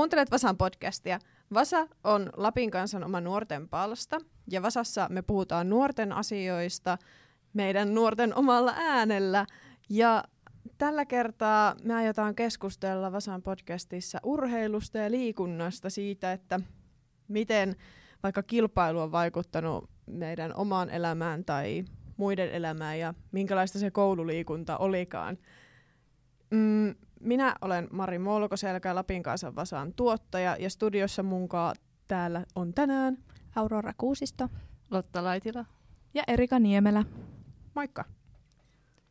Kuuntelet Vasan podcastia. Vasa on Lapin kansan oma nuorten palsta ja Vasassa me puhutaan nuorten asioista meidän nuorten omalla äänellä. Ja tällä kertaa me aiotaan keskustella Vasan podcastissa urheilusta ja liikunnasta siitä, että miten vaikka kilpailu on vaikuttanut meidän omaan elämään tai muiden elämään ja minkälaista se koululiikunta olikaan. Mm, minä olen Mari Molkoselkä, Lapin kanssa Vasaan tuottaja ja studiossa munkaan täällä on tänään Aurora Kuusisto, Lotta Laitila ja Erika Niemelä. Moikka.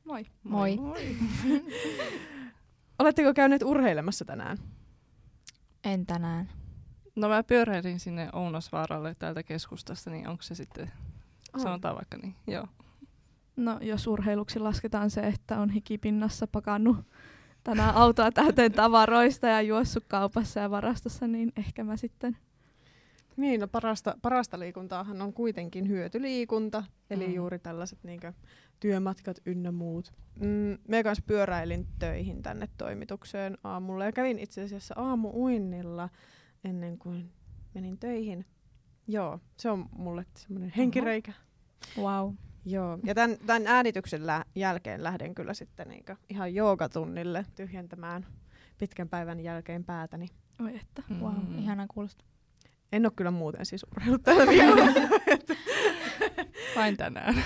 Moi. Moi. moi. Oletteko käyneet urheilemassa tänään? En tänään. No mä pyöräilin sinne Ounasvaaralle täältä keskustasta, niin onko se sitten, Oh. sanotaan vaikka niin, joo. No jos urheiluksi lasketaan se, että on hikipinnassa pakannut tänään autoa täyteen tavaroista ja juossut kaupassa ja varastossa, niin ehkä mä sitten. Niin, no parasta, parasta liikuntaahan on kuitenkin hyötyliikunta, eli Mm. juuri tällaiset niinkö, työmatkat ynnä muut. Mm, me kanssa pyöräilin töihin tänne toimitukseen aamulla ja kävin itse asiassa aamuuinnilla ennen kuin menin töihin. Joo, se on mulle semmoinen henkireikä. Wow. Joo, ja tämän, tämän äänityksen lä- jälkeen lähden kyllä sitten niinkö ihan joogatunnille tyhjentämään pitkän päivän jälkeen päätäni. Oi että, wow. Mm. Ihana kuulostaa. En ole kyllä muuten siis urheillut tällä viikolla. Vain tänään,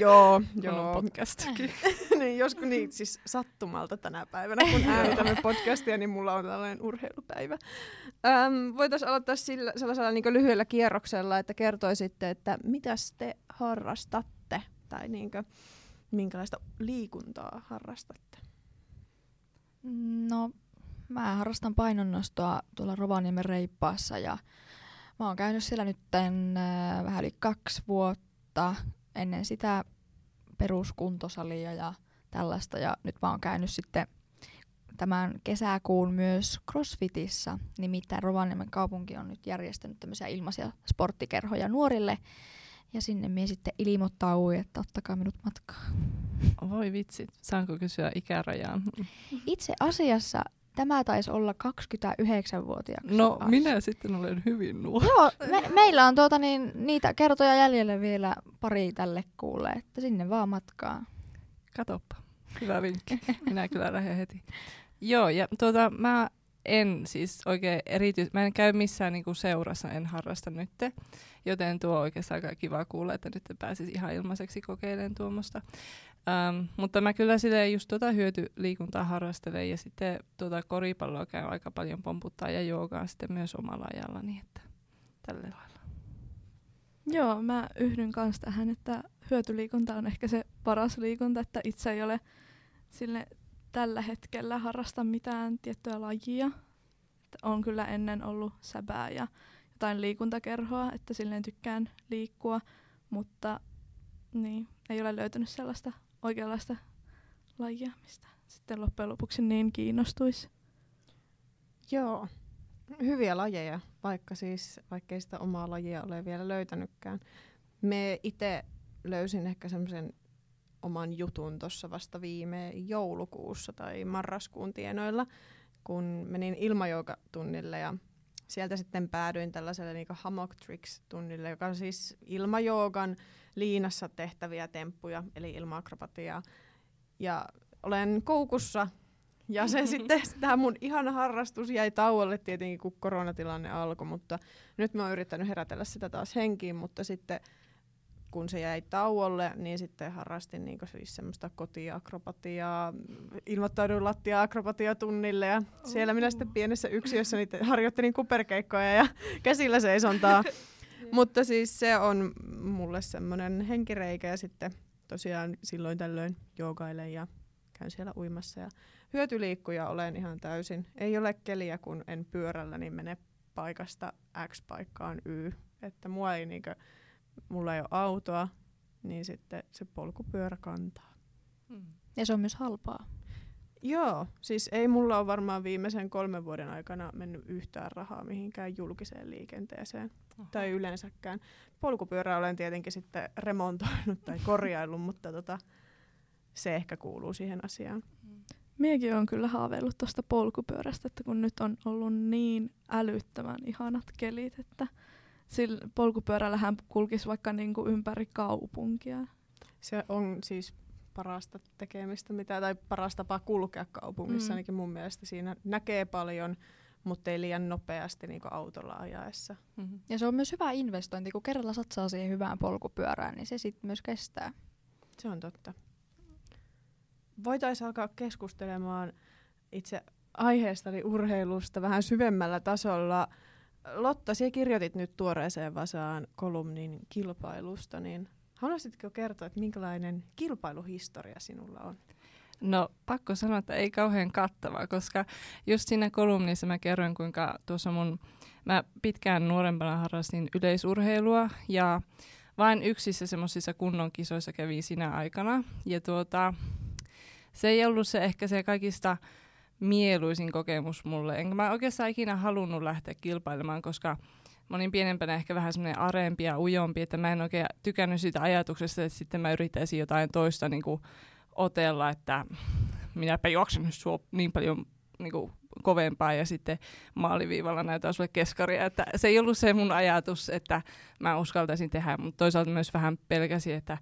joo, kun on joo. podcastikin. niin, joskus niin, siis sattumalta tänä päivänä, kun äänitämme podcastia, niin mulla on tällainen urheilupäivä. Öm, Voitaisiin aloittaa sillä, sellaisella niin lyhyellä kierroksella, että kertoisitte, että mitäs te harrastatte, tai niin kuin, minkälaista liikuntaa harrastatte. No, mä harrastan painonnostoa tuolla Rovaniemen reippaassa ja mä oon käynyt siellä nyt äh, vähän yli kaksi vuotta ennen sitä peruskuntosalia ja tällaista ja nyt mä oon käynyt sitten tämän kesäkuun myös CrossFitissa, nimittäin Rovaniemen kaupunki on nyt järjestänyt tämmöisiä ilmaisia sporttikerhoja nuorille ja sinne minä sitten ilmoittauduin, että ottakaa minut matkaan. Voi vitsi, saanko kysyä ikärajaan? Itse asiassa tämä taisi olla 29-vuotiaaksi. No asti. minä sitten olen hyvin nuori. Joo, me, meillä on tuota niin, niitä kertoja jäljellä vielä pari tälle kuulle, että sinne vaan matkaa. Katoppa, hyvä vinkki. Minä kyllä lähden heti. Joo, ja tuota, mä en siis oikein erityis... Mä en käy missään niinku seurassa, en harrasta nytte. Joten tuo on oikeastaan aika kiva kuulla, että nyt pääsisi ihan ilmaiseksi kokeilemaan tuommoista. Ähm, mutta mä kyllä silleen just tuota hyötyliikuntaa harrastelen ja sitten tuota koripalloa käyn aika paljon pomputtaa ja joogaa sitten myös omalla ajalla, niin että tällä lailla. Joo, mä yhdyn kanssa tähän, että hyötyliikunta on ehkä se paras liikunta, että itse ei ole sille tällä hetkellä harrasta mitään tiettyä lajia. On kyllä ennen ollut säbää ja jotain liikuntakerhoa, että silleen tykkään liikkua, mutta niin, ei ole löytänyt sellaista oikeanlaista lajia, mistä sitten loppujen lopuksi niin kiinnostuisi. Joo, hyviä lajeja, vaikka siis, vaikkei sitä omaa lajia ole vielä löytänytkään. Me itse löysin ehkä semmoisen oman jutun tuossa vasta viime joulukuussa tai marraskuun tienoilla, kun menin ilmajoogatunnille ja sieltä sitten päädyin tällaiselle niin hammock tricks tunnille, joka on siis ilmajoogan liinassa tehtäviä temppuja, eli ilmaakrobatiaa. Ja olen koukussa ja se sitten, tämä mun ihana harrastus jäi tauolle tietenkin, kun koronatilanne alkoi, mutta nyt mä oon yrittänyt herätellä sitä taas henkiin, mutta sitten kun se jäi tauolle, niin sitten harrastin niinku siis semmoista kotiakrobatiaa, ilmoittauduin lattia-akrobatiatunnille ja siellä minä sitten pienessä yksiössä niitä harjoittelin kuperkeikkoja ja käsillä seisontaa. Mutta siis se on mulle semmoinen henkireikä ja sitten tosiaan silloin tällöin joogailen ja käyn siellä uimassa ja hyötyliikkuja olen ihan täysin. Ei ole keliä, kun en pyörällä, niin mene paikasta X paikkaan Y. Että mua ei niinkö, mulla ei ole autoa, niin sitten se polkupyörä kantaa. Mm. Ja se on myös halpaa. Joo, siis ei mulla ole varmaan viimeisen kolmen vuoden aikana mennyt yhtään rahaa mihinkään julkiseen liikenteeseen. Oho. Tai yleensäkään. Polkupyörää olen tietenkin sitten remontoinut tai korjaillut, mutta tota, se ehkä kuuluu siihen asiaan. Miekin on kyllä haaveillut tuosta polkupyörästä, että kun nyt on ollut niin älyttömän ihanat kelit, että sillä polkupyörällähän kulkisi vaikka niinku ympäri kaupunkia. Se on siis parasta tekemistä, mitä, tai paras tapa kulkea kaupungissa, mm. ainakin mun mielestä. Siinä näkee paljon, mutta ei liian nopeasti niin autolla ajaessa. Mm-hmm. Ja se on myös hyvä investointi, kun kerralla satsaa siihen hyvään polkupyörään, niin se sitten myös kestää. Se on totta. Voitaisiin alkaa keskustelemaan itse aiheesta, eli urheilusta vähän syvemmällä tasolla. Lotta, sinä kirjoitit nyt tuoreeseen Vasaan kolumnin kilpailusta, niin haluaisitko kertoa, että minkälainen kilpailuhistoria sinulla on? No pakko sanoa, että ei kauhean kattavaa, koska just siinä kolumnissa mä kerroin, kuinka tuossa mun, mä pitkään nuorempana harrastin yleisurheilua ja vain yksissä semmoisissa kunnon kisoissa kävi sinä aikana. Ja tuota, se ei ollut se ehkä se kaikista mieluisin kokemus mulle. Enkä mä oikeastaan ikinä halunnut lähteä kilpailemaan, koska mä olin pienempänä ehkä vähän semmoinen arempi ja ujompi, että mä en oikein tykännyt siitä ajatuksesta, että sitten mä yrittäisin jotain toista niin kuin otella, että minäpä juoksen nyt niin paljon niin kuin, kovempaa ja sitten maaliviivalla näytää sulle keskaria. Että se ei ollut se mun ajatus, että mä uskaltaisin tehdä, mutta toisaalta myös vähän pelkäsin, että,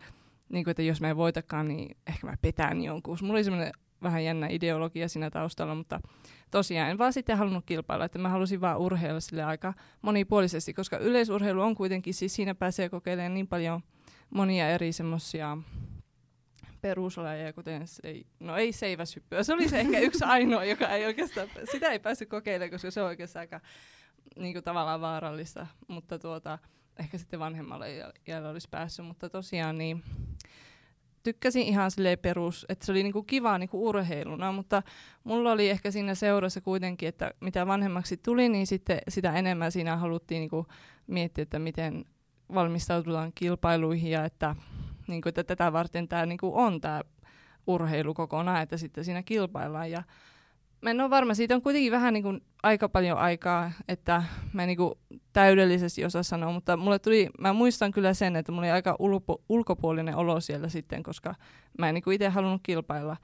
niin kuin, että jos mä en voitakaan, niin ehkä mä petään jonkun. Mulla oli semmoinen vähän jännä ideologia siinä taustalla, mutta tosiaan en vaan sitten halunnut kilpailla, että mä halusin vaan urheilla sille aika monipuolisesti, koska yleisurheilu on kuitenkin, siis siinä pääsee kokeilemaan niin paljon monia eri semmoisia peruslajeja, kuten ei, no ei seiväshyppyä. Se oli se ehkä yksi ainoa, joka ei oikeastaan, sitä ei päässyt kokeilemaan, koska se on oikeastaan aika niin kuin tavallaan vaarallista, mutta tuota, ehkä sitten vanhemmalle iällä olisi päässyt, mutta tosiaan niin tykkäsin ihan silleen perus, että se oli niinku kiva niinku urheiluna, mutta mulla oli ehkä siinä seurassa kuitenkin, että mitä vanhemmaksi tuli, niin sitten sitä enemmän siinä haluttiin niinku miettiä, että miten valmistaudutaan kilpailuihin ja että niin kuin, että tätä varten tämä niin on tämä urheilu kokonaan, että sitten siinä kilpaillaan. Ja mä en ole varma, siitä on kuitenkin vähän niin kuin aika paljon aikaa, että mä en niin kuin täydellisesti osaa sanoa, mutta mulle tuli, mä muistan kyllä sen, että mulla oli aika ulpo, ulkopuolinen olo siellä sitten, koska mä en niin itse halunnut kilpailla,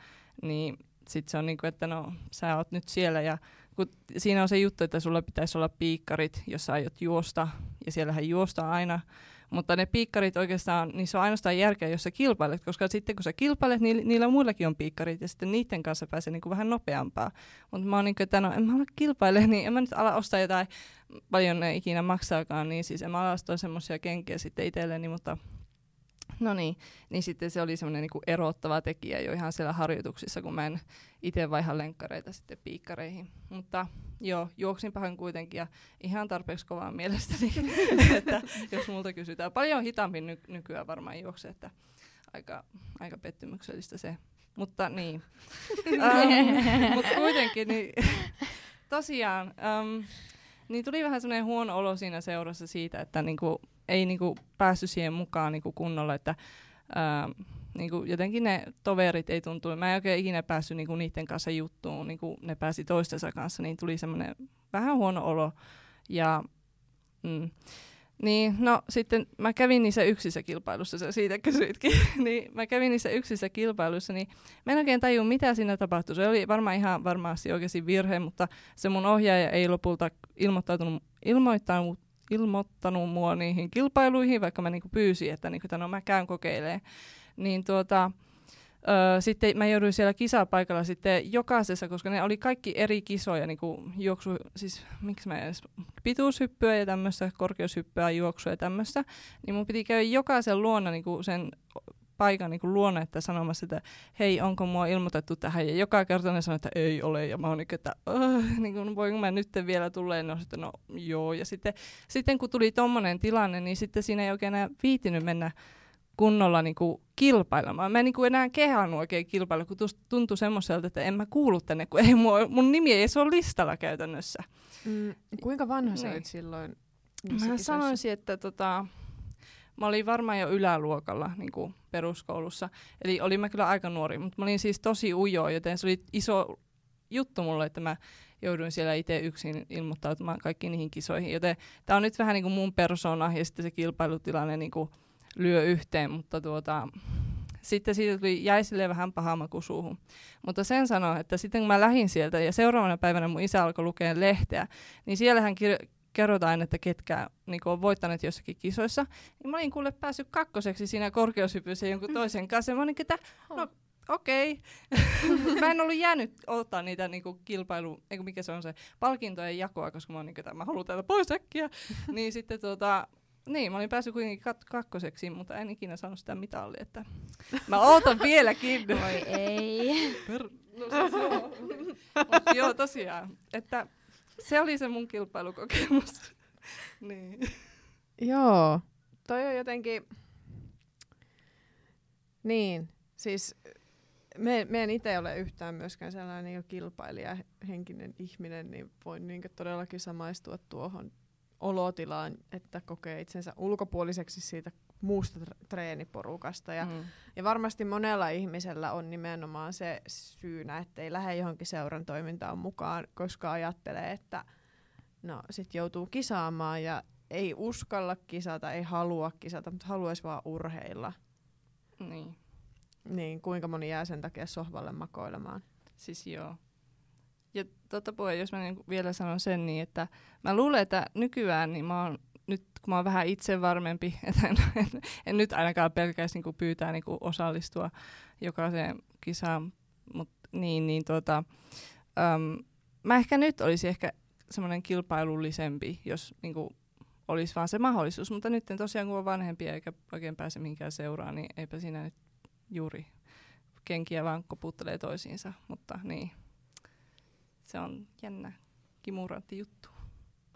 niin sitten se on niin kuin, että no sä oot nyt siellä ja kun siinä on se juttu, että sulla pitäisi olla piikkarit, jos sä aiot juosta, ja siellähän juosta aina mutta ne piikkarit oikeastaan, niissä on ainoastaan järkeä, jos sä kilpailet, koska sitten kun sä kilpailet, niin niillä muillakin on piikkarit ja sitten niiden kanssa pääsee niin kuin vähän nopeampaa. Mutta mä oon niin kuin, että no en mä ala kilpaile, niin en mä nyt ala ostaa jotain, paljon ne ikinä maksaakaan, niin siis en mä ala ostaa semmoisia kenkiä sitten itselleni, mutta No niin, niin sitten se oli semmoinen niinku erottava tekijä jo ihan siellä harjoituksissa, kun mä en itse vaiha lenkkareita sitten piikkareihin. Mutta joo, juoksinpahan kuitenkin ja ihan tarpeeksi kovaa mielestäni, että jos multa kysytään. Paljon hitaampi ny- nykyään varmaan juokse, että aika, aika pettymyksellistä se. Mutta niin. um, mutta kuitenkin, niin tosiaan, um, niin tuli vähän semmoinen huono olo siinä seurassa siitä, että niinku, ei niinku päässyt siihen mukaan niinku kunnolla, että ää, niinku jotenkin ne toverit ei tuntu, mä en oikein ikinä päässyt niinku niiden kanssa juttuun, niinku ne pääsi toistensa kanssa, niin tuli semmoinen vähän huono olo. Ja, mm, niin, no sitten mä kävin niissä yksissä kilpailussa, sä siitä kysyitkin, niin mä kävin niissä yksissä kilpailuissa, niin mä en oikein tajua, mitä siinä tapahtui. Se oli varmaan ihan varmasti oikeasti virhe, mutta se mun ohjaaja ei lopulta ilmoittautunut, ilmoittanut ilmoittanut mua niihin kilpailuihin, vaikka mä niinku pyysin, että, niinku, no mä käyn kokeilemaan. Niin tuota, Öö, sitten mä jouduin siellä kisapaikalla sitten jokaisessa, koska ne oli kaikki eri kisoja, niin kuin juoksu, siis miksi mä edes, pituushyppyä ja tämmöistä, korkeushyppyä, juoksua ja tämmöistä, niin mun piti käydä jokaisen luona niin kuin sen paikan niin kuin luona, että sanomassa, että hei, onko mua ilmoitettu tähän, ja joka kerta ne sanoi, että ei ole, ja mä oon niin, että niin kuin, voinko mä nyt vielä tulla, ja no sitten no joo, ja sitten, sitten kun tuli tommonen tilanne, niin sitten siinä ei oikein enää viitinyt mennä kunnolla niin kuin kilpailemaan. Mä en niin kuin enää kehannut oikein kilpailla, kun tuntui semmoiselta, että en mä kuulu tänne, kun ei mua, mun nimi ei se ole listalla käytännössä. Mm, kuinka vanha sä niin. silloin? Mä sanoisin, että tota, mä olin varmaan jo yläluokalla niin kuin peruskoulussa. Eli olin mä kyllä aika nuori, mutta mä olin siis tosi ujo, joten se oli iso juttu mulle, että mä jouduin siellä itse yksin ilmoittautumaan kaikkiin niihin kisoihin. Joten tämä on nyt vähän niin kuin mun persona ja sitten se kilpailutilanne niin kuin lyö yhteen, mutta tuota, sitten siitä tuli, jäi sille vähän paha maku suuhun. Mutta sen sanoi, että sitten kun mä lähdin sieltä ja seuraavana päivänä mun isä alkoi lukea lehteä, niin siellähän kir- kerrotaan, että ketkä niin on voittaneet jossakin kisoissa. Niin mä olin kuule päässyt kakkoseksi siinä korkeushypyssä jonkun toisen kanssa. Mä olin, että no okei. Okay. mä en ollut jäänyt ottaa niitä niinku kilpailu, eikö mikä se on se, palkintojen jakoa, koska mä olin, että mä haluan täältä pois äkkiä. niin sitten tota, niin, mä olin päässyt kuitenkin kat- kakkoseksi, mutta en ikinä saanut sitä mitallia, että mä ootan vieläkin. Voi ei. Per... No siis joo. Mut joo, tosiaan, että se oli se mun kilpailukokemus. niin. Joo, toi on jotenkin... Niin, siis me, me en itse ole yhtään myöskään sellainen niin kilpailijahenkinen ihminen, niin voin niin todellakin samaistua tuohon olotilaan, että kokee itsensä ulkopuoliseksi siitä muusta treeniporukasta. Ja, mm. ja varmasti monella ihmisellä on nimenomaan se syynä, että ei lähde johonkin seuran toimintaan mukaan, koska ajattelee, että no sit joutuu kisaamaan ja ei uskalla kisata, ei halua kisata, mutta haluaisi vaan urheilla. Niin. Niin, kuinka moni jää sen takia sohvalle makoilemaan? Siis joo. Ja totta puhe, jos mä niin vielä sanon sen niin, että mä luulen, että nykyään niin mä oon nyt kun mä oon vähän itsevarmempi, että en, en, en nyt ainakaan pelkäisi niin pyytää niin osallistua jokaiseen kisaan, mutta niin, niin tota, äm, mä ehkä nyt olisi ehkä semmoinen kilpailullisempi, jos niin kuin, olisi vaan se mahdollisuus, mutta nyt tosiaan kun on vanhempia eikä oikein pääse minkään seuraan, niin eipä siinä nyt juuri kenkiä vaan koputtelee toisiinsa, mutta niin, se on jännä kimurantti juttu.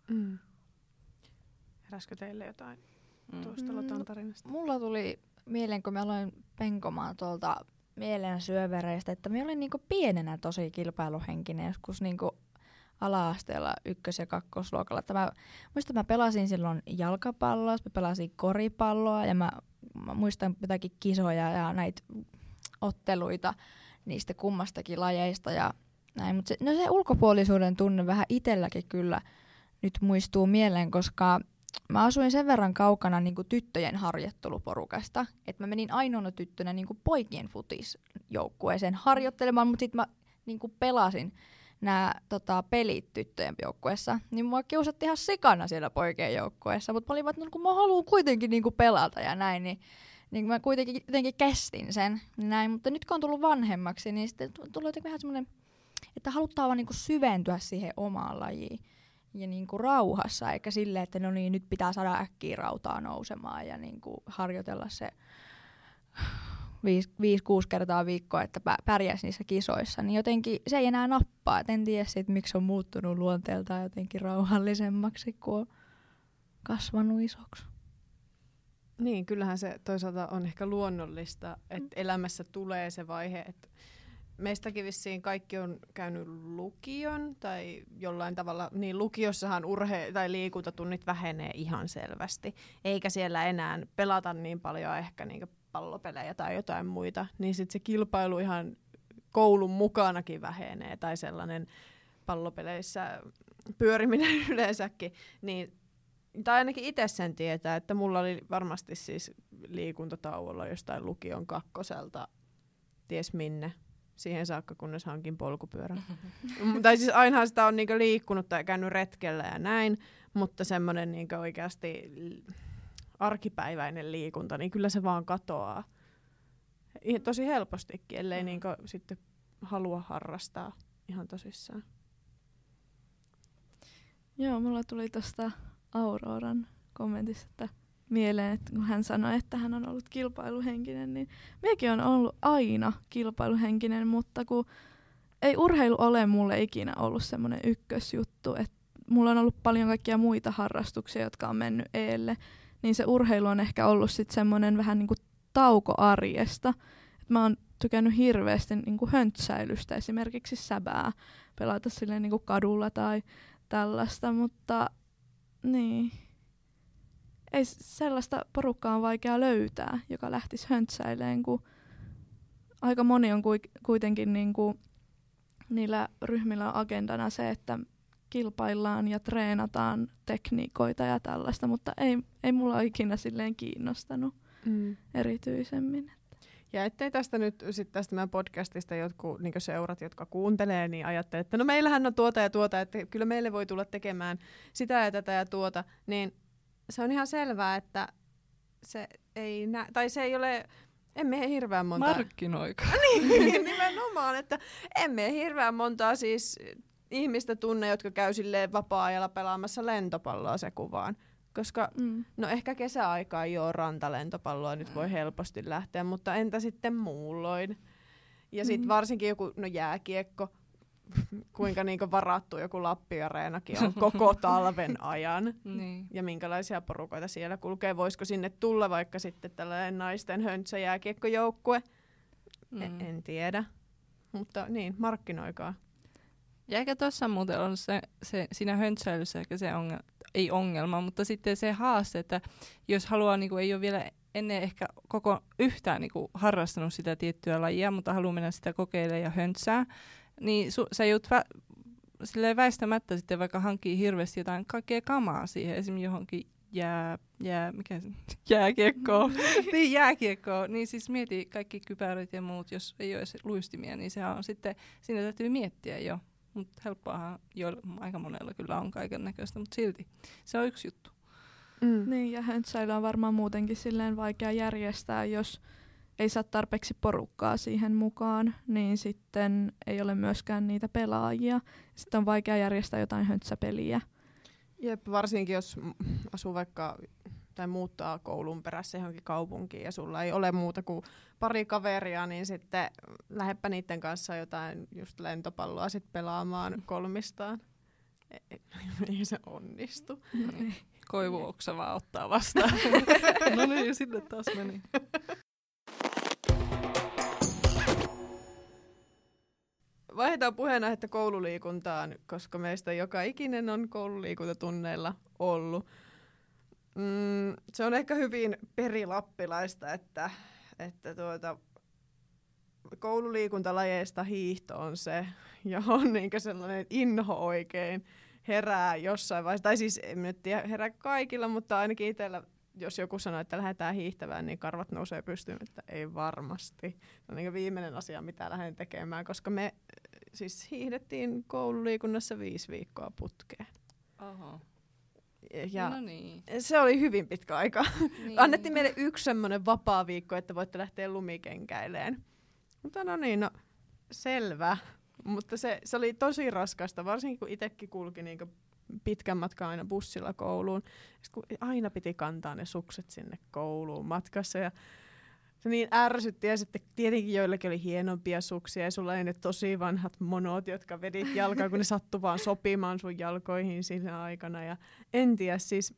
Mm. Heräskö teille jotain mm. tuosta mm. Lotan tarinasta? Mulla tuli mieleen, kun mä aloin penkomaan tuolta mielen syövereistä, että mä olin niinku pienenä tosi kilpailuhenkinen joskus niinku ala-asteella ykkös- ja kakkosluokalla. Että mä, muistan, että mä pelasin silloin jalkapalloa, mä pelasin koripalloa ja mä, mä muistan jotakin kisoja ja näitä otteluita niistä kummastakin lajeista ja näin. Mutta se, no se ulkopuolisuuden tunne vähän itselläkin kyllä nyt muistuu mieleen, koska mä asuin sen verran kaukana niin kuin tyttöjen harjoitteluporukasta, että mä menin ainoana tyttönä niin kuin poikien futisjoukkueeseen harjoittelemaan, mutta sitten mä niin kuin pelasin nämä tota, pelit tyttöjen joukkueessa, niin mua kiusattiin ihan sikana siellä poikien joukkueessa, mutta mä olin että no, mä haluan kuitenkin niin kuin pelata ja näin, niin, niin mä kuitenkin jotenkin kestin sen, näin, mutta nyt kun on tullut vanhemmaksi, niin sitten tullut jotenkin vähän semmoinen, että halutaan vaan niin kuin syventyä siihen omaan lajiin ja niin kuin rauhassa, eikä sille, että no niin, nyt pitää saada äkkiä rautaa nousemaan ja niin kuin harjoitella se 5-6 kertaa viikkoa, että pärjäisi niissä kisoissa, niin jotenkin se ei enää nappaa. Et en tiedä siitä, miksi on muuttunut luonteeltaan jotenkin rauhallisemmaksi, kun on kasvanut isoksi. Niin, kyllähän se toisaalta on ehkä luonnollista, että mm. elämässä tulee se vaihe, että meistäkin vissiin kaikki on käynyt lukion tai jollain tavalla, niin lukiossahan urhe- tai liikuntatunnit vähenee ihan selvästi, eikä siellä enää pelata niin paljon ehkä niin pallopelejä tai jotain muita, niin sitten se kilpailu ihan koulun mukanakin vähenee tai sellainen pallopeleissä pyöriminen yleensäkin, niin tai ainakin itse sen tietää, että mulla oli varmasti siis liikuntatauolla jostain lukion kakkoselta ties minne siihen saakka, kunnes hankin polkupyörän. tai siis ainahan sitä on niinku liikkunut tai käynyt retkellä ja näin, mutta semmoinen niinku oikeasti arkipäiväinen liikunta, niin kyllä se vaan katoaa. Tosi helpostikin, ellei mm. niinku sitten halua harrastaa ihan tosissaan. Joo, mulla tuli tuosta Auroran kommentista, että mieleen, että kun hän sanoi, että hän on ollut kilpailuhenkinen, niin minäkin on ollut aina kilpailuhenkinen, mutta kun ei urheilu ole mulle ikinä ollut semmoinen ykkösjuttu, että mulla on ollut paljon kaikkia muita harrastuksia, jotka on mennyt eelle, niin se urheilu on ehkä ollut sitten semmoinen vähän niin kuin tauko arjesta. Et mä oon tykännyt hirveästi niin kuin höntsäilystä, esimerkiksi säbää, pelata silleen niin kuin kadulla tai tällaista, mutta niin, ei sellaista porukkaa on vaikea löytää, joka lähtisi höntsäileen, kun aika moni on kuitenkin niin kuin, niillä ryhmillä on agendana se, että kilpaillaan ja treenataan tekniikoita ja tällaista, mutta ei, ei mulla ole ikinä silleen kiinnostanut mm. erityisemmin. Ja ettei tästä nyt sit tästä meidän podcastista jotkut niin seurat, jotka kuuntelee, niin ajattelee, että no meillähän on tuota ja tuota, että kyllä meille voi tulla tekemään sitä ja tätä ja tuota, niin se on ihan selvää, että se ei, nä- tai se ei ole, emme hirveän monta... Markkinoiko? niin, nimenomaan, että emme hirveän montaa siis ihmistä tunne, jotka käy silleen vapaa-ajalla pelaamassa lentopalloa se kuvaan. Koska Mm. No ehkä kesäaikaa ei ole rantalentopalloa, nyt voi helposti lähteä, mutta entä sitten muulloin? Ja sitten Niin. varsinkin joku, no jääkiekko, kuinka niinku varattu joku Lappi-areenakin on koko talven ajan. Niin. Ja minkälaisia porukoita siellä kulkee. Voisiko sinne tulla vaikka sitten tällainen naisten höntsä jääkiekkojoukkue? Mm. En, en tiedä. Mutta niin, markkinoikaa. Ja ehkä tuossa muuten on se, se, siinä höntsäilyssä ehkä se ongelma, ei ongelma, mutta sitten se haaste, että jos haluaa, niin kuin, ei ole vielä ennen ehkä koko yhtään niin kuin, harrastanut sitä tiettyä lajia, mutta haluaa mennä sitä kokeilemaan ja höntsää, niin su, sä joudut vä- silleen väistämättä sitten vaikka hankkii hirveästi jotain kaikkea kamaa siihen, esimerkiksi johonkin jää, jää, mikä se, jääkiekkoon, niin jääkiekkoon, niin siis mieti kaikki kypärät ja muut, jos ei ole edes luistimia, niin se on sitten, siinä täytyy miettiä jo, mutta helppoahan jo, aika monella kyllä on kaiken näköistä, mutta silti. Se on yksi juttu. Mm. Niin, ja on varmaan muutenkin silleen vaikea järjestää, jos ei saa tarpeeksi porukkaa siihen mukaan, niin sitten ei ole myöskään niitä pelaajia. Sitten on vaikea järjestää jotain höntsäpeliä. Jep, varsinkin jos mm, asuu vaikka tai muuttaa koulun perässä johonkin kaupunkiin ja sulla ei ole muuta kuin pari kaveria, niin sitten lähdepä niiden kanssa jotain just lentopalloa sit pelaamaan kolmistaan. E- e- Ei se onnistu. Niin. Koivuoksa vaan ottaa vastaan. no niin, sinne taas meni. Vaihdetaan puheenaihetta koululiikuntaan, koska meistä joka ikinen on koululiikuntatunneilla ollut. Mm, se on ehkä hyvin perilappilaista, että, että tuota, koululiikuntalajeista hiihto on se, johon niin sellainen inho oikein herää jossain vaiheessa. Tai siis en nyt tiedä herää kaikilla, mutta ainakin itsellä, jos joku sanoo, että lähdetään hiihtämään, niin karvat nousee pystyyn, että ei varmasti. Se on niin viimeinen asia, mitä lähden tekemään, koska me siis hiihdettiin koululiikunnassa viisi viikkoa putkeen. Oho. Ja no niin. se oli hyvin pitkä aika. niin. Annettiin meille yksi semmoinen vapaa viikko, että voitte lähteä lumikenkäileen. Mutta no niin, no selvä. Mutta se, se oli tosi raskasta, varsinkin kun itsekin kulki niin pitkän matkan aina bussilla kouluun. Sitten kun aina piti kantaa ne sukset sinne kouluun matkassa ja se niin ärsytti ja sitten tietenkin joillakin oli hienompia suksia ja sulla oli ne tosi vanhat monot, jotka vedit jalkaa, kun ne sattu vaan sopimaan sun jalkoihin siinä aikana ja en tiedä siis,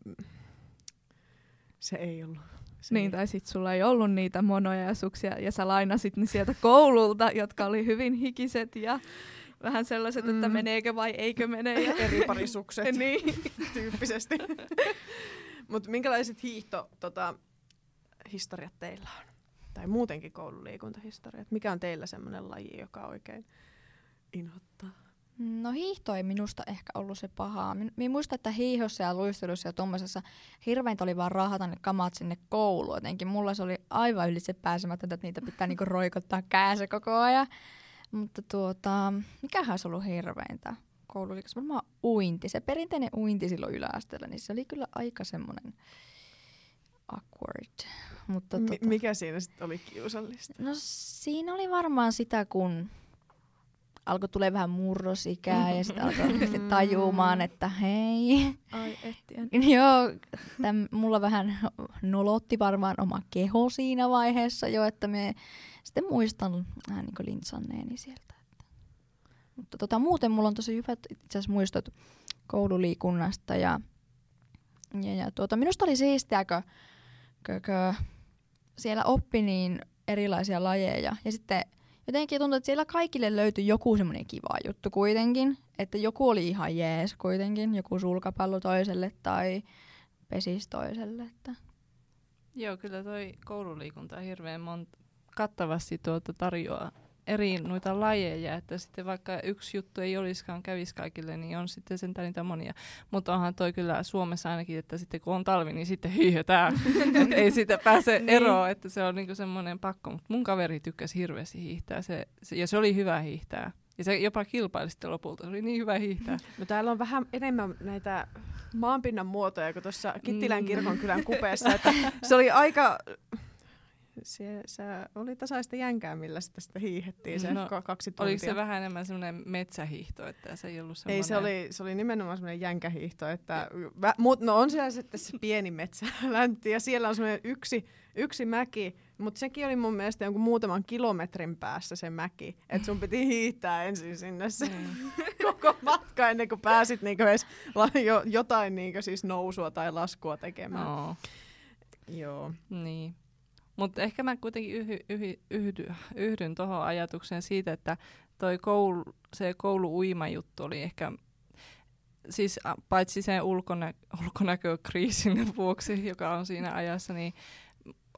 se ei ollut. Se Niin, tai sit sulla ei ollut niitä monoja ja suksia, ja sä lainasit ne sieltä koululta, jotka oli hyvin hikiset ja vähän sellaiset, mm. että meneekö vai eikö mene. Ja eri parisukset niin. tyyppisesti. Mutta minkälaiset hiihto, tota, historiat teillä on? Tai muutenkin koululiikuntahistoriat. Mikä on teillä semmoinen laji, joka oikein inhottaa? No hiihto ei minusta ehkä ollut se pahaa. Min- Minä muistan, että hiihossa ja luistelussa ja tuommoisessa hirveintä oli vaan raahata ne kamat sinne kouluun. Jotenkin mulla se oli aivan ylitse pääsemätöntä, että niitä pitää niinku roikottaa käänse koko ajan. Mutta tuota, mikähän se ollut hirveintä koululiikassa? Varmaan uinti. Se perinteinen uinti silloin yläasteella, niin se oli kyllä aika semmoinen awkward. Mutta Mi- tota, mikä siinä sitten oli kiusallista? No siinä oli varmaan sitä, kun alkoi tulee vähän murrosikää ja sitten alkoi oikeasti tajumaan, että hei. Ai ettien. Joo, täm, mulla vähän nolotti varmaan oma keho siinä vaiheessa jo, että me sitten muistan vähän niin lintsanneeni sieltä. Että. Mutta tota, muuten mulla on tosi hyvät itse asiassa muistot koululiikunnasta ja, ja, ja tuota, minusta oli siistiä, kun, kun siellä oppi niin erilaisia lajeja ja sitten jotenkin tuntuu, että siellä kaikille löytyi joku semmoinen kiva juttu kuitenkin. Että joku oli ihan jees kuitenkin, joku sulkapallo toiselle tai pesis toiselle. Että. Joo, kyllä toi koululiikunta hirveän monta kattavasti tuota tarjoaa eri noita lajeja, että sitten vaikka yksi juttu ei olisikaan kävisi kaikille, niin on sitten sentään niitä monia. Mutta onhan toi kyllä Suomessa ainakin, että sitten kun on talvi, niin sitten hiihetään. ei siitä pääse niin. eroon, että se on niinku semmoinen pakko. Mutta mun kaveri tykkäsi hirveästi hiihtää se, se, ja se oli hyvä hiihtää. Ja se jopa kilpaili sitten lopulta. Se oli niin hyvä hiihtää. No täällä on vähän enemmän näitä maanpinnan muotoja kuin tuossa Kittilän mm. kirkonkylän kupeessa. Että se oli aika se, se oli tasaista jänkää, millä sitä, sitä hiihettiin se no, kaksi tuntia. Oliko se vähän enemmän semmoinen metsähiihto, että se ei ollut semmoinen... Ei, se oli, se oli nimenomaan semmoinen jänkähiihto, että, vä, mut, no on siellä sitten se pieni metsäläntti ja siellä on semmoinen yksi, yksi mäki, mutta sekin oli mun mielestä jonkun muutaman kilometrin päässä se mäki, että sun piti hiihtää ensin sinne se mm. koko matka ennen kuin pääsit niinku edes jo, jotain niinku siis nousua tai laskua tekemään. No. Joo. Niin. Mutta ehkä mä kuitenkin yhy, yhy, yhdy, yhdyn tuohon ajatukseen siitä, että toi koulu, se koulu-uima-juttu oli ehkä, siis paitsi sen ulkonä, ulkonäkökriisin vuoksi, joka on siinä ajassa, niin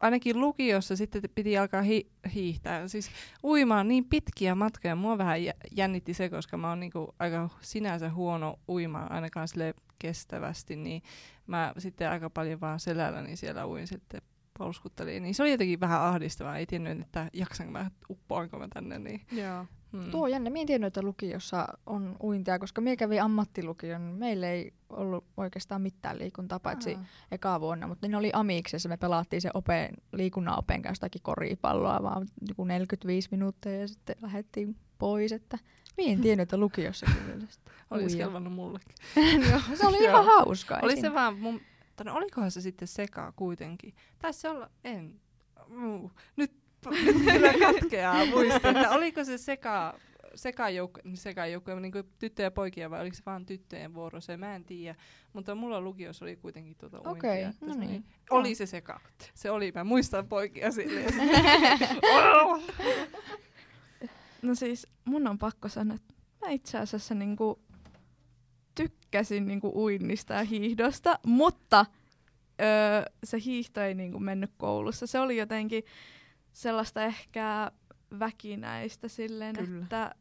ainakin lukiossa sitten piti alkaa hi- hiihtää. Siis uimaan niin pitkiä matkoja. Mua vähän jännitti se, koska mä oon niinku aika sinänsä huono uimaan ainakaan sille kestävästi, niin mä sitten aika paljon vaan selälläni siellä uin sitten polskutteli, niin se oli jotenkin vähän ahdistavaa. Ei tiennyt, että jaksanko mä, uppoanko mä tänne. Niin. Joo. Hmm. Tuo on jännä. Mie en tiennyt, että lukiossa on uintia, koska mie kävin ammattilukion. Meillä ei ollut oikeastaan mitään liikuntaa, paitsi Aha. eka vuonna. Mutta ne oli amiksessa. Me pelattiin se open, liikunnan open kanssa koripalloa vaan joku 45 minuuttia ja sitten lähdettiin pois. Että mie en tiennyt, että lukiossa kyllä. Olisi kelvannut mullekin. Joo, se oli ihan hauska. Oli se vaan, mun mutta no olikohan se sitten sekaa kuitenkin? Taisi olla, en. Uh, nyt, nyt kyllä katkeaa muisti, että oliko se seka, sekajoukko, sekajoukko niin kuin tyttöjä ja poikia vai oliko se vain tyttöjen vuoro, se mä en tiedä. Mutta mulla lukiossa oli kuitenkin tuota Okei, okay, no niin. Oli se seka. Se oli, mä muistan poikia silleen. no siis mun on pakko sanoa, että mä itse asiassa niinku tykkäsin niinku uinnista ja hiihdosta, mutta öö, se hiihto ei niinku mennyt koulussa. Se oli jotenkin sellaista ehkä väkinäistä silleen, Kyllä. että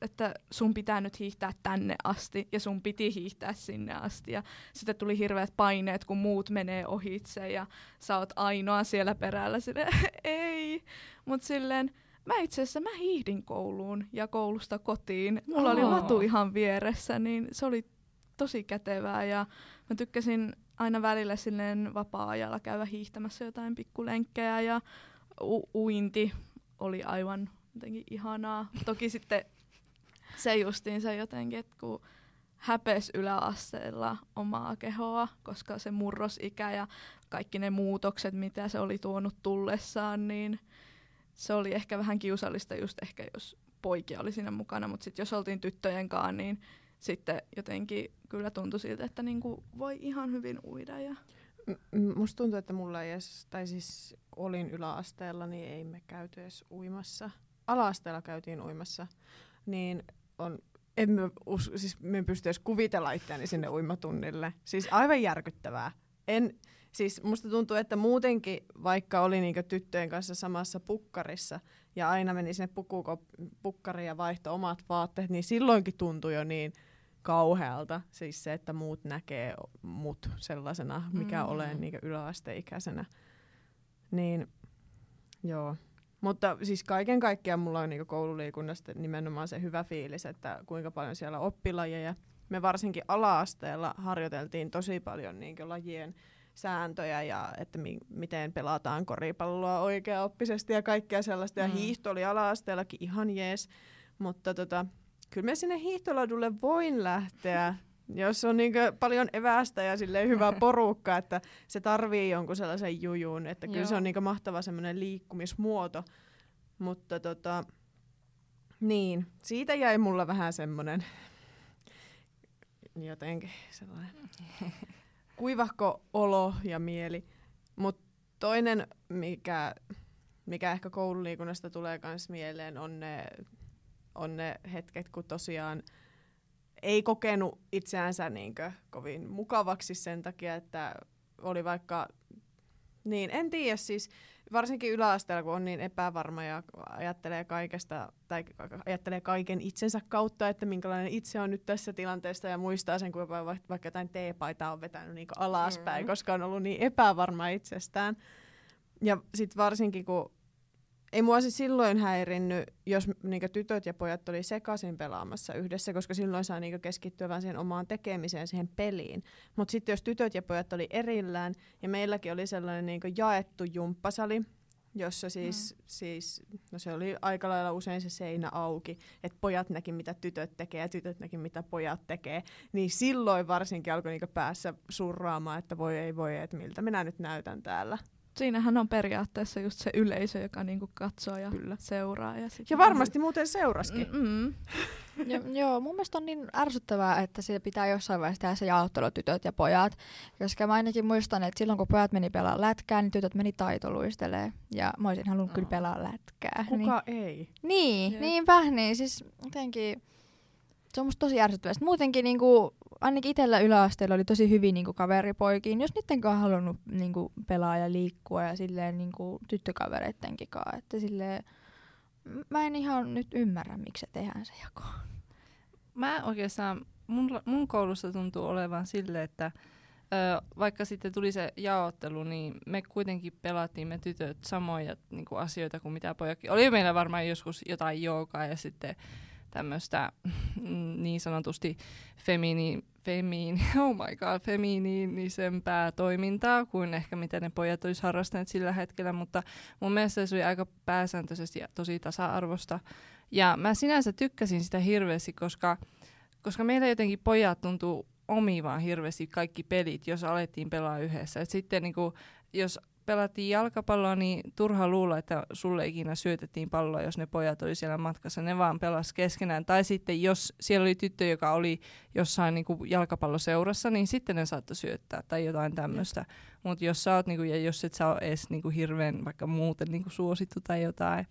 että sun pitää nyt hiihtää tänne asti ja sun piti hiihtää sinne asti ja sitten tuli hirveät paineet, kun muut menee ohitse ja sä oot ainoa siellä perällä sille ei, mut silleen mä itse asiassa mä hiihdin kouluun ja koulusta kotiin. Mulla oh. oli latu ihan vieressä, niin se oli tosi kätevää ja mä tykkäsin aina välillä silleen vapaa-ajalla käydä hiihtämässä jotain pikkulenkkejä ja u- uinti oli aivan jotenkin ihanaa. Toki sitten se justiinsa jotenkin, että kun häpes yläasteella omaa kehoa, koska se murrosikä ja kaikki ne muutokset, mitä se oli tuonut tullessaan, niin se oli ehkä vähän kiusallista just ehkä, jos poikia oli siinä mukana, mutta sitten jos oltiin tyttöjen kanssa, niin sitten jotenkin kyllä tuntui siltä, että niinku voi ihan hyvin uida. Ja... M- musta tuntuu, että mulla ei edes, tai siis olin yläasteella, niin ei me käyty edes uimassa. Ala-asteella käytiin uimassa, niin on, en me, us, siis me pysty edes kuvitella itseäni sinne uimatunnille. Siis aivan järkyttävää. En, siis musta tuntuu, että muutenkin, vaikka oli niinku tyttöjen kanssa samassa pukkarissa ja aina meni sinne pukkariin ja vaihto omat vaatteet, niin silloinkin tuntui jo niin kauhealta. Siis se, että muut näkee mut sellaisena, mikä mm. olen niin yläasteikäisenä. Niin joo. Mutta siis kaiken kaikkiaan mulla on niin koululiikunnasta nimenomaan se hyvä fiilis, että kuinka paljon siellä oppilajeja. Me varsinkin ala-asteella harjoiteltiin tosi paljon niin lajien sääntöjä ja että mi- miten pelataan koripalloa oikeaoppisesti ja kaikkea sellaista. Ja mm. hiihto oli ala-asteellakin ihan jees. Mutta tota, kyllä mä sinne hiihtoladulle voin lähteä, jos on niin paljon evästä ja hyvä porukka, että se tarvii jonkun sellaisen jujun, että kyllä Joo. se on niin mahtava semmoinen liikkumismuoto. Mutta tota, niin, siitä jäi mulla vähän semmoinen jotenkin sellainen kuivahko olo ja mieli. Mutta toinen, mikä, mikä ehkä koululiikunnasta tulee myös mieleen, on ne on ne hetket, kun tosiaan ei kokenut itseänsä niinkö kovin mukavaksi sen takia, että oli vaikka, niin en tiedä siis, varsinkin yläasteella, kun on niin epävarma ja ajattelee kaikesta, tai ajattelee kaiken itsensä kautta, että minkälainen itse on nyt tässä tilanteessa ja muistaa sen, kun vaikka jotain teepaitaa on vetänyt niin alaspäin, mm. koska on ollut niin epävarma itsestään. Ja sitten varsinkin, kun ei mua siis silloin häirinnyt, jos niinku, tytöt ja pojat oli sekaisin pelaamassa yhdessä, koska silloin saa niinku, keskittyä vaan siihen omaan tekemiseen, siihen peliin. Mutta sitten jos tytöt ja pojat oli erillään, ja meilläkin oli sellainen niinku, jaettu jumppasali, jossa siis, mm. siis, no se oli aika lailla usein se seinä auki, että pojat näki mitä tytöt tekee ja tytöt näki mitä pojat tekee, niin silloin varsinkin alkoi niinku päässä surraamaan, että voi ei voi, että miltä minä nyt näytän täällä siinähän on periaatteessa just se yleisö, joka niinku katsoo ja Kyllä. seuraa. Ja, ja varmasti on... muuten seuraskin. Mm-mm. ja, joo, mun mielestä on niin ärsyttävää, että siitä pitää jossain vaiheessa tehdä se jaottelu tytöt ja pojat. Koska mä ainakin muistan, että silloin kun pojat meni pelaa lätkää, niin tytöt meni taitoluistelee. Ja mä olisin halunnut oh. kyllä pelaa lätkää. Kuka niin. ei? Niin, yeah. niinpä. Niin siis jotenkin se on musta tosi ärsyttävää. muutenkin niinku, ainakin itsellä yläasteella oli tosi hyvin niinku kaveripoikiin, jos niiden kanssa halunnut niinku pelaa ja liikkua ja silleen niinku tyttökavereittenkin kanssa. Että silleen, mä en ihan nyt ymmärrä, miksi se tehdään se jako. Mä oikeastaan, mun, mun koulussa tuntuu olevan silleen, että ö, vaikka sitten tuli se jaottelu, niin me kuitenkin pelattiin me tytöt samoja niin kuin asioita kuin mitä pojakin. Oli meillä varmaan joskus jotain joogaa ja sitten tämmöistä mm, niin sanotusti femini, femiin, oh my god, feminiinisempää toimintaa kuin ehkä mitä ne pojat olisivat harrastaneet sillä hetkellä, mutta mun mielestä se oli aika pääsääntöisesti ja tosi tasa-arvosta. Ja mä sinänsä tykkäsin sitä hirveästi, koska, koska meillä jotenkin pojat tuntuu omivaan hirveästi kaikki pelit, jos alettiin pelaa yhdessä. Et sitten niin kuin, jos pelattiin jalkapalloa, niin turha luulla, että sulle ikinä syötettiin palloa, jos ne pojat oli siellä matkassa. Ne vaan pelas keskenään. Tai sitten jos siellä oli tyttö, joka oli jossain niin kuin jalkapalloseurassa, niin sitten ne saattoi syöttää tai jotain tämmöistä. Mutta jos sä oot, niinku, ja jos et sä ole edes niinku, hirveän vaikka muuten niinku, suosittu tai jotain,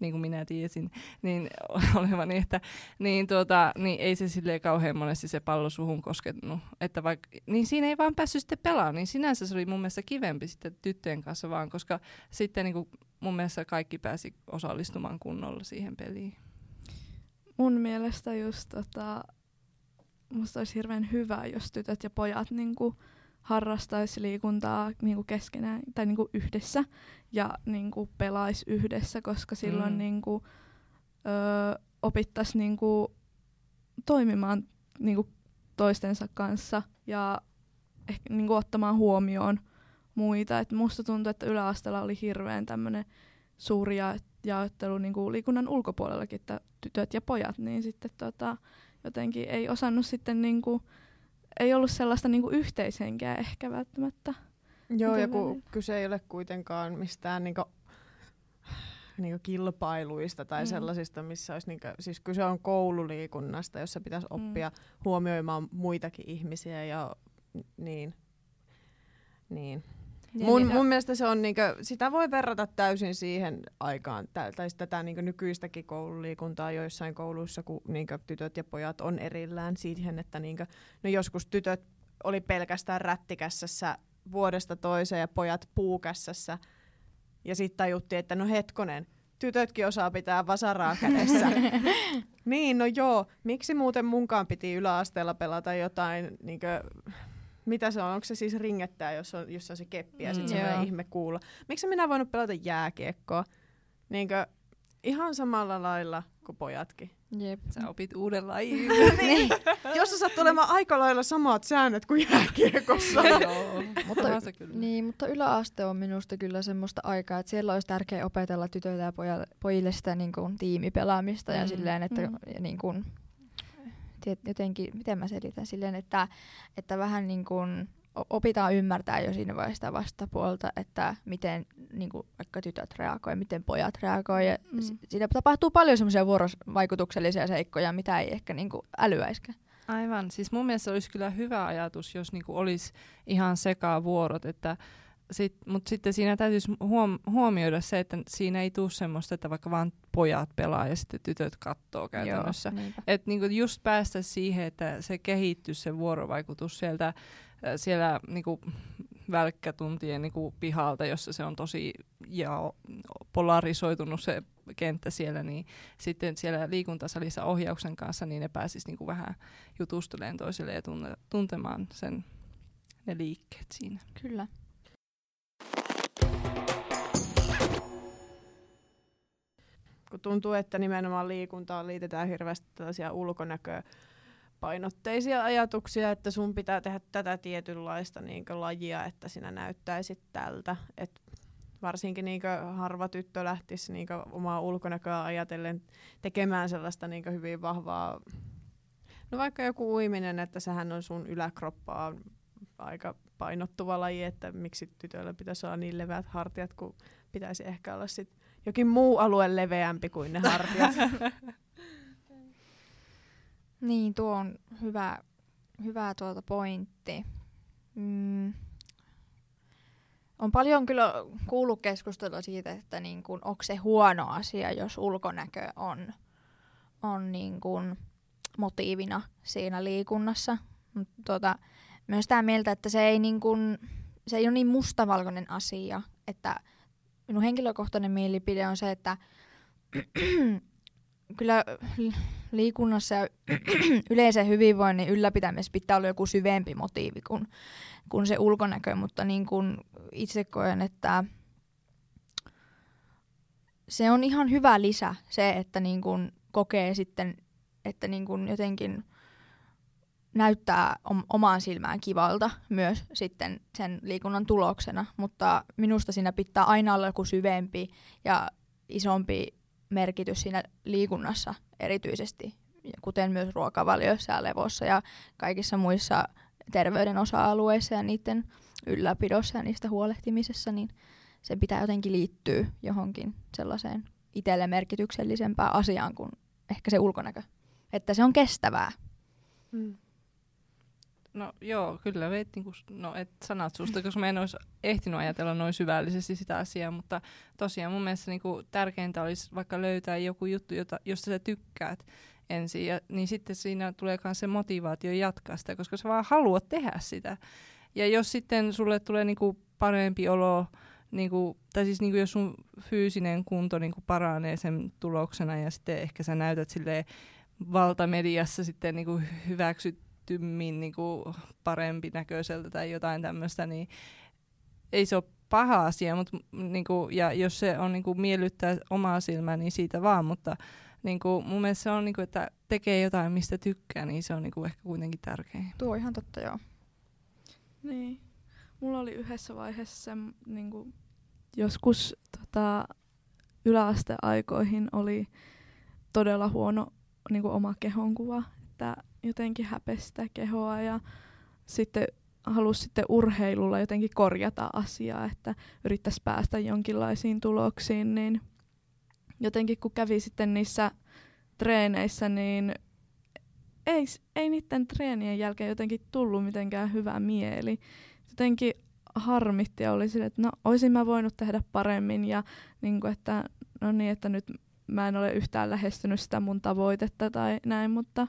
niin kuin minä tiesin, niin olevani, että niin, tuota, niin ei se silleen kauhean monesti se pallo suhun koskettanut. Että vaikka, niin siinä ei vaan päässyt sitten pelaamaan, niin sinänsä se oli mun mielestä kivempi sitten tyttöjen kanssa vaan, koska sitten niinku, mun mielestä kaikki pääsi osallistumaan kunnolla siihen peliin. Mun mielestä just tota, musta olisi hirveän hyvä, jos tytöt ja pojat niinku, harrastaisi liikuntaa niinku keskenään tai niinku yhdessä ja niinku pelaisi yhdessä, koska silloin mm. niinku, ö, opittaisi niinku toimimaan niinku toistensa kanssa ja ehkä niinku ottamaan huomioon muita. Et musta tuntuu, että yläasteella oli hirveän tämmöinen suuri ja- jaottelu niinku liikunnan ulkopuolellakin, että tytöt ja pojat, niin sitten tota, jotenkin ei osannut sitten niinku, ei ollut sellaista niinku yhteishenkeä ehkä välttämättä. Joo, ja kun kyse ei ole kuitenkaan mistään niinku, niinku kilpailuista tai mm. sellaisista, missä olisi, niinku, siis kyse on koululiikunnasta, jossa pitäisi mm. oppia mm. huomioimaan muitakin ihmisiä ja niin. niin. Niin, mun, mun mielestä se on niinku, sitä voi verrata täysin siihen aikaan, tä, tai tätä niinku nykyistäkin koululiikuntaa joissain kouluissa, kun niinku tytöt ja pojat on erillään siihen, että niinku, no joskus tytöt oli pelkästään rättikässässä vuodesta toiseen ja pojat puukässässä. Ja sitten tajuttiin, että no hetkonen, tytötkin osaa pitää vasaraa kädessä. niin, no joo. Miksi muuten munkaan piti yläasteella pelata jotain niinkö, mitä se on? Onko se siis ringettää, jos on, jos on se keppi ja mm. sitten se ihme kuulla? Miksi minä voinut pelata jääkiekkoa? Niinkö, ihan samalla lailla kuin pojatkin. Jep. Sä opit uuden lajin. niin. Jos sä saat olemaan aika lailla samat säännöt kuin jääkiekossa. mutta, niin, mutta yläaste on minusta kyllä semmoista aikaa, että siellä olisi tärkeää opetella tytöille ja pojille sitä niin kuin, tiimipelaamista mm. ja silleen, että mm. ja, niin kuin, jotenkin, miten mä selitän silleen, että, että vähän niin kuin opitaan ymmärtää jo siinä vaiheessa sitä vastapuolta, että miten niin kuin, vaikka tytöt reagoi, miten pojat reagoi. Ja mm. Siinä tapahtuu paljon semmoisia vuorovaikutuksellisia seikkoja, mitä ei ehkä niin kuin, älyäiskään. Aivan. Siis mun mielestä olisi kyllä hyvä ajatus, jos niinku olisi ihan sekaa vuorot, että sit, mutta sitten siinä täytyisi huom- huomioida se, että siinä ei tule semmoista, että vaikka vaan pojat pelaa ja sitten tytöt katsoo käytännössä. Että niinku just päästä siihen, että se kehittyy se vuorovaikutus sieltä siellä niinku, välkkätuntien niin kuin pihalta, jossa se on tosi ja polarisoitunut se kenttä siellä, niin sitten siellä liikuntasalissa ohjauksen kanssa niin ne pääsisi niin kuin vähän jutustelemaan toisille ja tunne, tuntemaan sen, ne liikkeet siinä. Kyllä. Kun tuntuu, että nimenomaan liikuntaan liitetään hirveästi tällaisia ulkonäköä painotteisia ajatuksia, että sun pitää tehdä tätä tietynlaista niin lajia, että sinä näyttäisit tältä. Et varsinkin niin harva tyttö lähtisi niin omaa ulkonäköä ajatellen tekemään sellaista niin hyvin vahvaa, no vaikka joku uiminen, että sehän on sun yläkroppaa aika painottuva laji, että miksi tytöillä pitäisi olla niin leveät hartiat, kun pitäisi ehkä olla sit jokin muu alue leveämpi kuin ne hartiat. Niin, tuo on hyvä, hyvä tuota pointti. Mm. On paljon kyllä kuullut keskustelua siitä, että niin kun, onko se huono asia, jos ulkonäkö on, on niin kun motiivina siinä liikunnassa. Mut tuota, myös sitä mieltä, että se ei, niin kun, se ei ole niin mustavalkoinen asia, että minun henkilökohtainen mielipide on se, että kyllä liikunnassa ja yleisen hyvinvoinnin ylläpitämisessä pitää olla joku syvempi motiivi kuin, kuin se ulkonäkö, mutta niin kuin itse koen, että se on ihan hyvä lisä se, että niin kuin kokee sitten, että niin kuin jotenkin näyttää omaan silmään kivalta myös sitten sen liikunnan tuloksena, mutta minusta siinä pitää aina olla joku syvempi ja isompi merkitys siinä liikunnassa erityisesti, kuten myös ruokavalioissa ja levossa ja kaikissa muissa terveyden osa-alueissa ja niiden ylläpidossa ja niistä huolehtimisessa, niin se pitää jotenkin liittyä johonkin sellaiseen itselle merkityksellisempään asiaan kuin ehkä se ulkonäkö. Että se on kestävää. Hmm. No joo, kyllä veit niinku, no, et sanat susta, koska mä en olisi ehtinyt ajatella noin syvällisesti sitä asiaa, mutta tosiaan mun mielestä niinku, tärkeintä olisi vaikka löytää joku juttu, jota, josta sä tykkäät ensin, ja, niin sitten siinä tulee myös se motivaatio jatkaa sitä, koska sä vaan haluat tehdä sitä. Ja jos sitten sulle tulee niinku parempi olo, niinku, tai siis niinku, jos sun fyysinen kunto niinku paranee sen tuloksena, ja sitten ehkä sä näytät sille valtamediassa sitten niinku hyväksyt tymmin niin kuin parempi näköiseltä tai jotain tämmöistä, niin ei se ole paha asia, mutta niin kuin, ja jos se on niin kuin, miellyttää omaa silmää, niin siitä vaan, mutta niin kuin, mun mielestä se on, niin kuin, että tekee jotain, mistä tykkää, niin se on niin kuin, ehkä kuitenkin tärkein. Tuo on ihan totta, joo. Niin. Mulla oli yhdessä vaiheessa se, niin kuin, joskus tota, yläasteaikoihin oli todella huono niin kuin, oma kehonkuva. Että jotenkin häpestä kehoa ja sitten halusi sitten urheilulla jotenkin korjata asiaa, että yrittäisi päästä jonkinlaisiin tuloksiin, niin jotenkin kun kävi sitten niissä treeneissä, niin ei, ei niiden treenien jälkeen jotenkin tullut mitenkään hyvä mieli. Jotenkin harmitti ja oli sille, että no olisin mä voinut tehdä paremmin ja niin kuin, että no niin, että nyt mä en ole yhtään lähestynyt sitä mun tavoitetta tai näin, mutta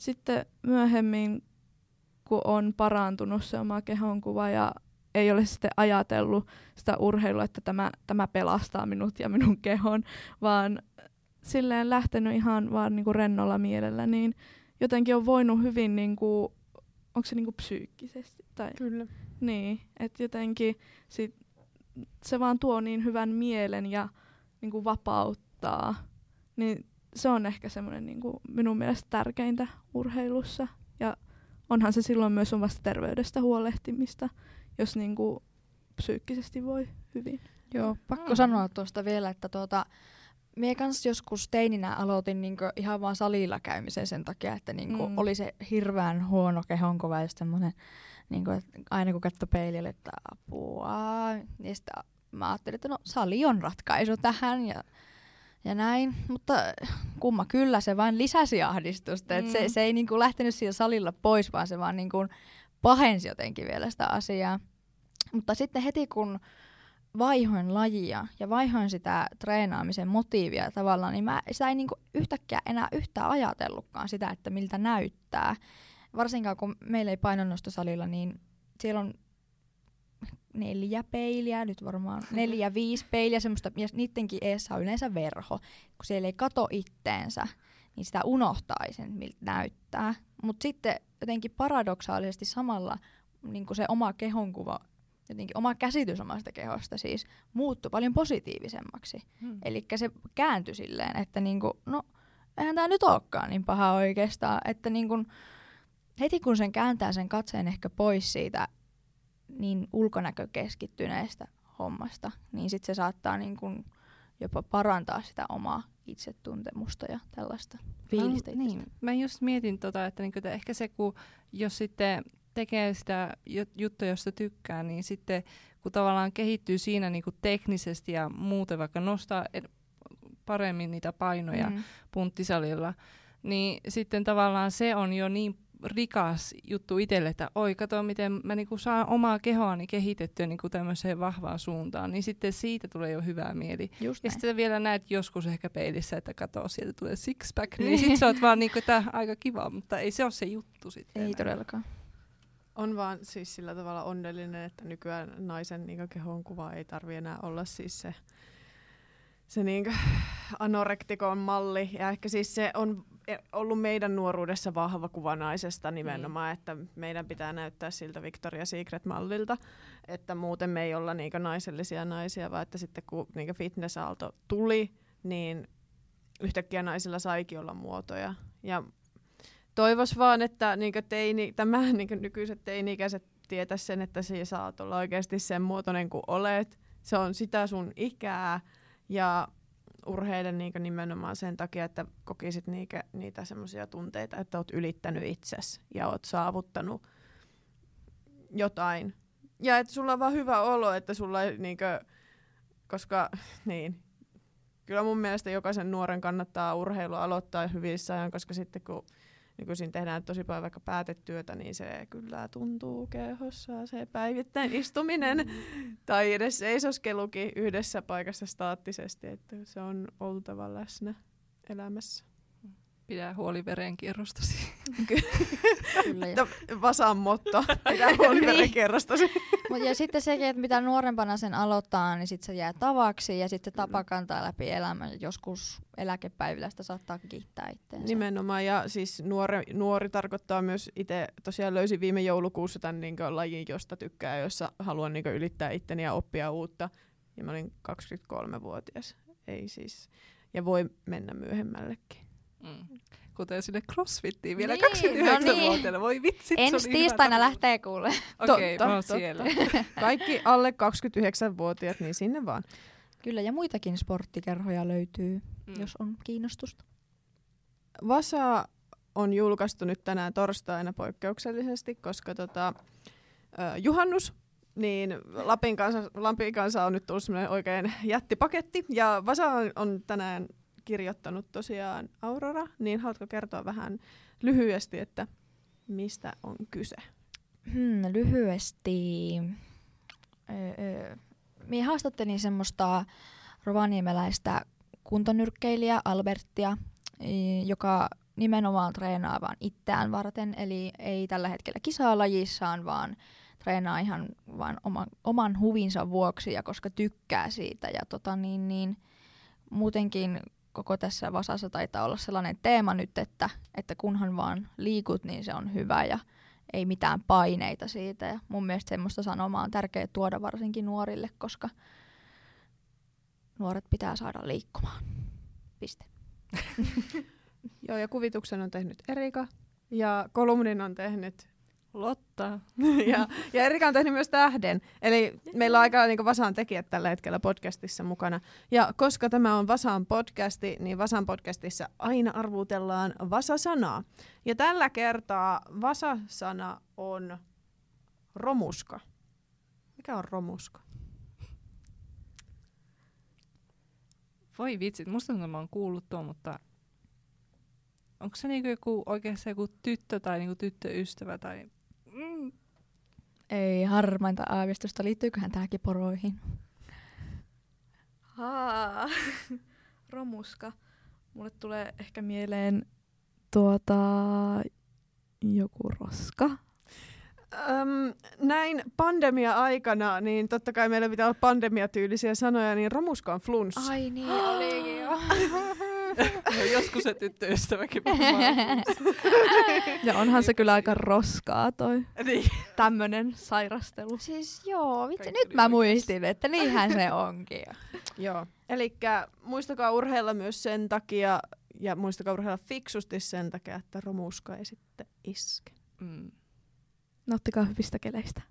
sitten myöhemmin, kun on parantunut se oma kehonkuva ja ei ole sitten ajatellut sitä urheilua, että tämä, tämä pelastaa minut ja minun kehon, vaan silleen lähtenyt ihan vaan niinku rennolla mielellä, niin jotenkin on voinut hyvin, niinku, onko se niinku psyykkisesti? Tai, Kyllä. Niin, että jotenkin sit, se vaan tuo niin hyvän mielen ja niinku vapauttaa. Niin se on ehkä semmoinen niin kuin minun mielestä tärkeintä urheilussa. Ja onhan se silloin myös omasta terveydestä huolehtimista, jos niin kuin psyykkisesti voi hyvin. Joo, pakko mm. sanoa tuosta vielä, että tuota, Mie kanssa joskus teininä aloitin niinku ihan vaan salilla käymisen sen takia, että niinku mm. oli se hirveän huono kehonkuva ja semmoinen, niinku, että aina kun katsoi peilille, että apua. Niin sitten mä ajattelin, että no sali on ratkaisu tähän ja ja näin, mutta kumma kyllä se vain lisäsi ahdistusta, mm. se, se ei niinku lähtenyt siellä salilla pois, vaan se vaan niinku pahensi jotenkin vielä sitä asiaa. Mutta sitten heti kun vaihoin lajia ja vaihoin sitä treenaamisen motiivia tavallaan, niin mä sitä ei niinku yhtäkkiä enää yhtään ajatellutkaan sitä, että miltä näyttää. Varsinkaan kun meillä ei painonnostosalilla, niin siellä on neljä peiliä, nyt varmaan neljä, viisi peiliä, semmoista, ja niidenkin eessä on yleensä verho. Kun siellä ei kato itteensä, niin sitä unohtaisi, miltä näyttää. Mutta sitten jotenkin paradoksaalisesti samalla niin se oma kehonkuva, jotenkin oma käsitys omasta kehosta siis muuttui paljon positiivisemmaksi. Hmm. Eli se kääntyi silleen, että niinku, no eihän tämä nyt olekaan niin paha oikeastaan, että niinku, heti kun sen kääntää sen katseen ehkä pois siitä niin ulkonäkökeskittyneestä hommasta, niin sitten se saattaa niin kun jopa parantaa sitä omaa itsetuntemusta ja tällaista fiilistä mä, niin. Mä just mietin tota, että niinku, että ehkä se, kun jos sitten tekee sitä juttua, josta tykkää, niin sitten kun tavallaan kehittyy siinä niinku teknisesti ja muuten vaikka nostaa paremmin niitä painoja mm. punttisalilla, niin sitten tavallaan se on jo niin rikas juttu itselle, että oi, kato miten mä niinku saan omaa kehoani kehitettyä niinku tämmöiseen vahvaan suuntaan, niin sitten siitä tulee jo hyvää mieli. Just ja sitten vielä näet joskus ehkä peilissä, että kato, sieltä tulee six-pack, niin sitten sä oot vaan niinku, että aika kiva, mutta ei se ole se juttu sitten. Ei enää. todellakaan. On vaan siis sillä tavalla onnellinen, että nykyään naisen niin kehon kuva ei tarvi enää olla siis se, se niin anorektikon malli. Ja ehkä siis se on ollut meidän nuoruudessa vahva kuva naisesta nimenomaan, mm. että meidän pitää näyttää siltä Victoria Secret-mallilta, että muuten me ei olla niinkö naisellisia naisia, vaan että sitten kun niinkö fitness-aalto tuli, niin yhtäkkiä naisilla saikin olla muotoja. Ja toivos vaan, että niinkö teini, tämä niinkö nykyiset teini-ikäiset tietä sen, että sinä saat olla oikeasti sen muotoinen kuin olet. Se on sitä sun ikää ja urheilen niinku nimenomaan sen takia, että kokisit niitä, niitä semmoisia tunteita, että oot ylittänyt itsesi ja oot saavuttanut jotain. Ja että sulla on vaan hyvä olo, että sulla ei niinku, koska niin, kyllä mun mielestä jokaisen nuoren kannattaa urheilu aloittaa hyvissä ajan, koska sitten kun nykyisin tehdään tosi paljon vaikka päätetyötä, niin se kyllä tuntuu kehossa se päivittäin istuminen mm. tai edes seisoskelukin yhdessä paikassa staattisesti, että se on oltava läsnä elämässä. Pidä huoli verenkierrostasi. Kyllä. Vasan motto. Pidä huoli niin. verenkierrostasi. Mut ja sitten sekin, että mitä nuorempana sen aloittaa, niin sitten se jää tavaksi ja sitten tapa kantaa läpi elämän. Joskus eläkepäivillä sitä saattaa kiittää itseensä. Nimenomaan. Ja siis nuori, nuori tarkoittaa myös itse, tosiaan löysin viime joulukuussa tämän niin lajin, josta tykkää, jossa haluan niin ylittää itteni ja oppia uutta. Ja mä olin 23-vuotias. Ei siis. Ja voi mennä myöhemmällekin. Mm. Kuten sinne crossfittiin vielä niin, 29-vuotiaana. No niin. Voi vitsit, Ensi tiistaina lähtee kuule. Okei, okay, siellä. Kaikki alle 29-vuotiaat, niin sinne vaan. Kyllä, ja muitakin sporttikerhoja löytyy, mm. jos on kiinnostusta. Vasa on julkaistu nyt tänään torstaina poikkeuksellisesti, koska tota, uh, juhannus niin Lapin kanssa, Lapin kanssa on nyt tullut semmoinen oikein jättipaketti. Ja Vasa on, on tänään kirjoittanut tosiaan Aurora, niin haluatko kertoa vähän lyhyesti, että mistä on kyse? Hmm, lyhyesti. Öö, Minä haastattelin semmoista rovaniemeläistä kuntonyrkkeilijä Albertia, joka nimenomaan treenaa vaan itseään varten, eli ei tällä hetkellä kisaa lajissaan, vaan treenaa ihan vaan oman, oman huvinsa vuoksi ja koska tykkää siitä. Ja tota niin, niin, muutenkin koko tässä vasassa taitaa olla sellainen teema nyt, että, että kunhan vaan liikut, niin se on hyvä ja ei mitään paineita siitä. Ja mun mielestä semmoista sanomaa on tärkeää tuoda varsinkin nuorille, koska nuoret pitää saada liikkumaan. Piste. Joo, ja kuvituksen on tehnyt Erika, ja kolumnin on tehnyt Lotta. ja, ja Erika on tehnyt myös tähden. Eli meillä on aika niin Vasaan tekijät tällä hetkellä podcastissa mukana. Ja koska tämä on Vasaan podcasti, niin Vasaan podcastissa aina arvutellaan Vasa-sanaa. Ja tällä kertaa Vasa-sana on romuska. Mikä on romuska? Voi vitsit, musta mä oon kuullut tuon, mutta onko se niinku joku, oikeasti joku tyttö tai niinku tyttöystävä tai. Ei harmainta aavistusta. Liittyyköhän tähänkin poroihin? Haa. Romuska. Mulle tulee ehkä mieleen tuota, joku roska. Öm, näin pandemia-aikana, niin totta kai meillä pitää olla pandemiatyylisiä sanoja, niin romuska on flunssa. Ai niin, olikin jo. Joskus se tyttöystäväkin. Ja onhan se kyllä aika roskaa toi Niin. tämmönen sairastelu. Siis joo, vitsi, Kaikki nyt mä muistin, että niinhän se onkin. Joo. Eli muistakaa urheilla myös sen takia, ja muistakaa urheilla fiksusti sen takia, että romuska ei sitten iske. Mm. Nauttikaa hyvistä keleistä.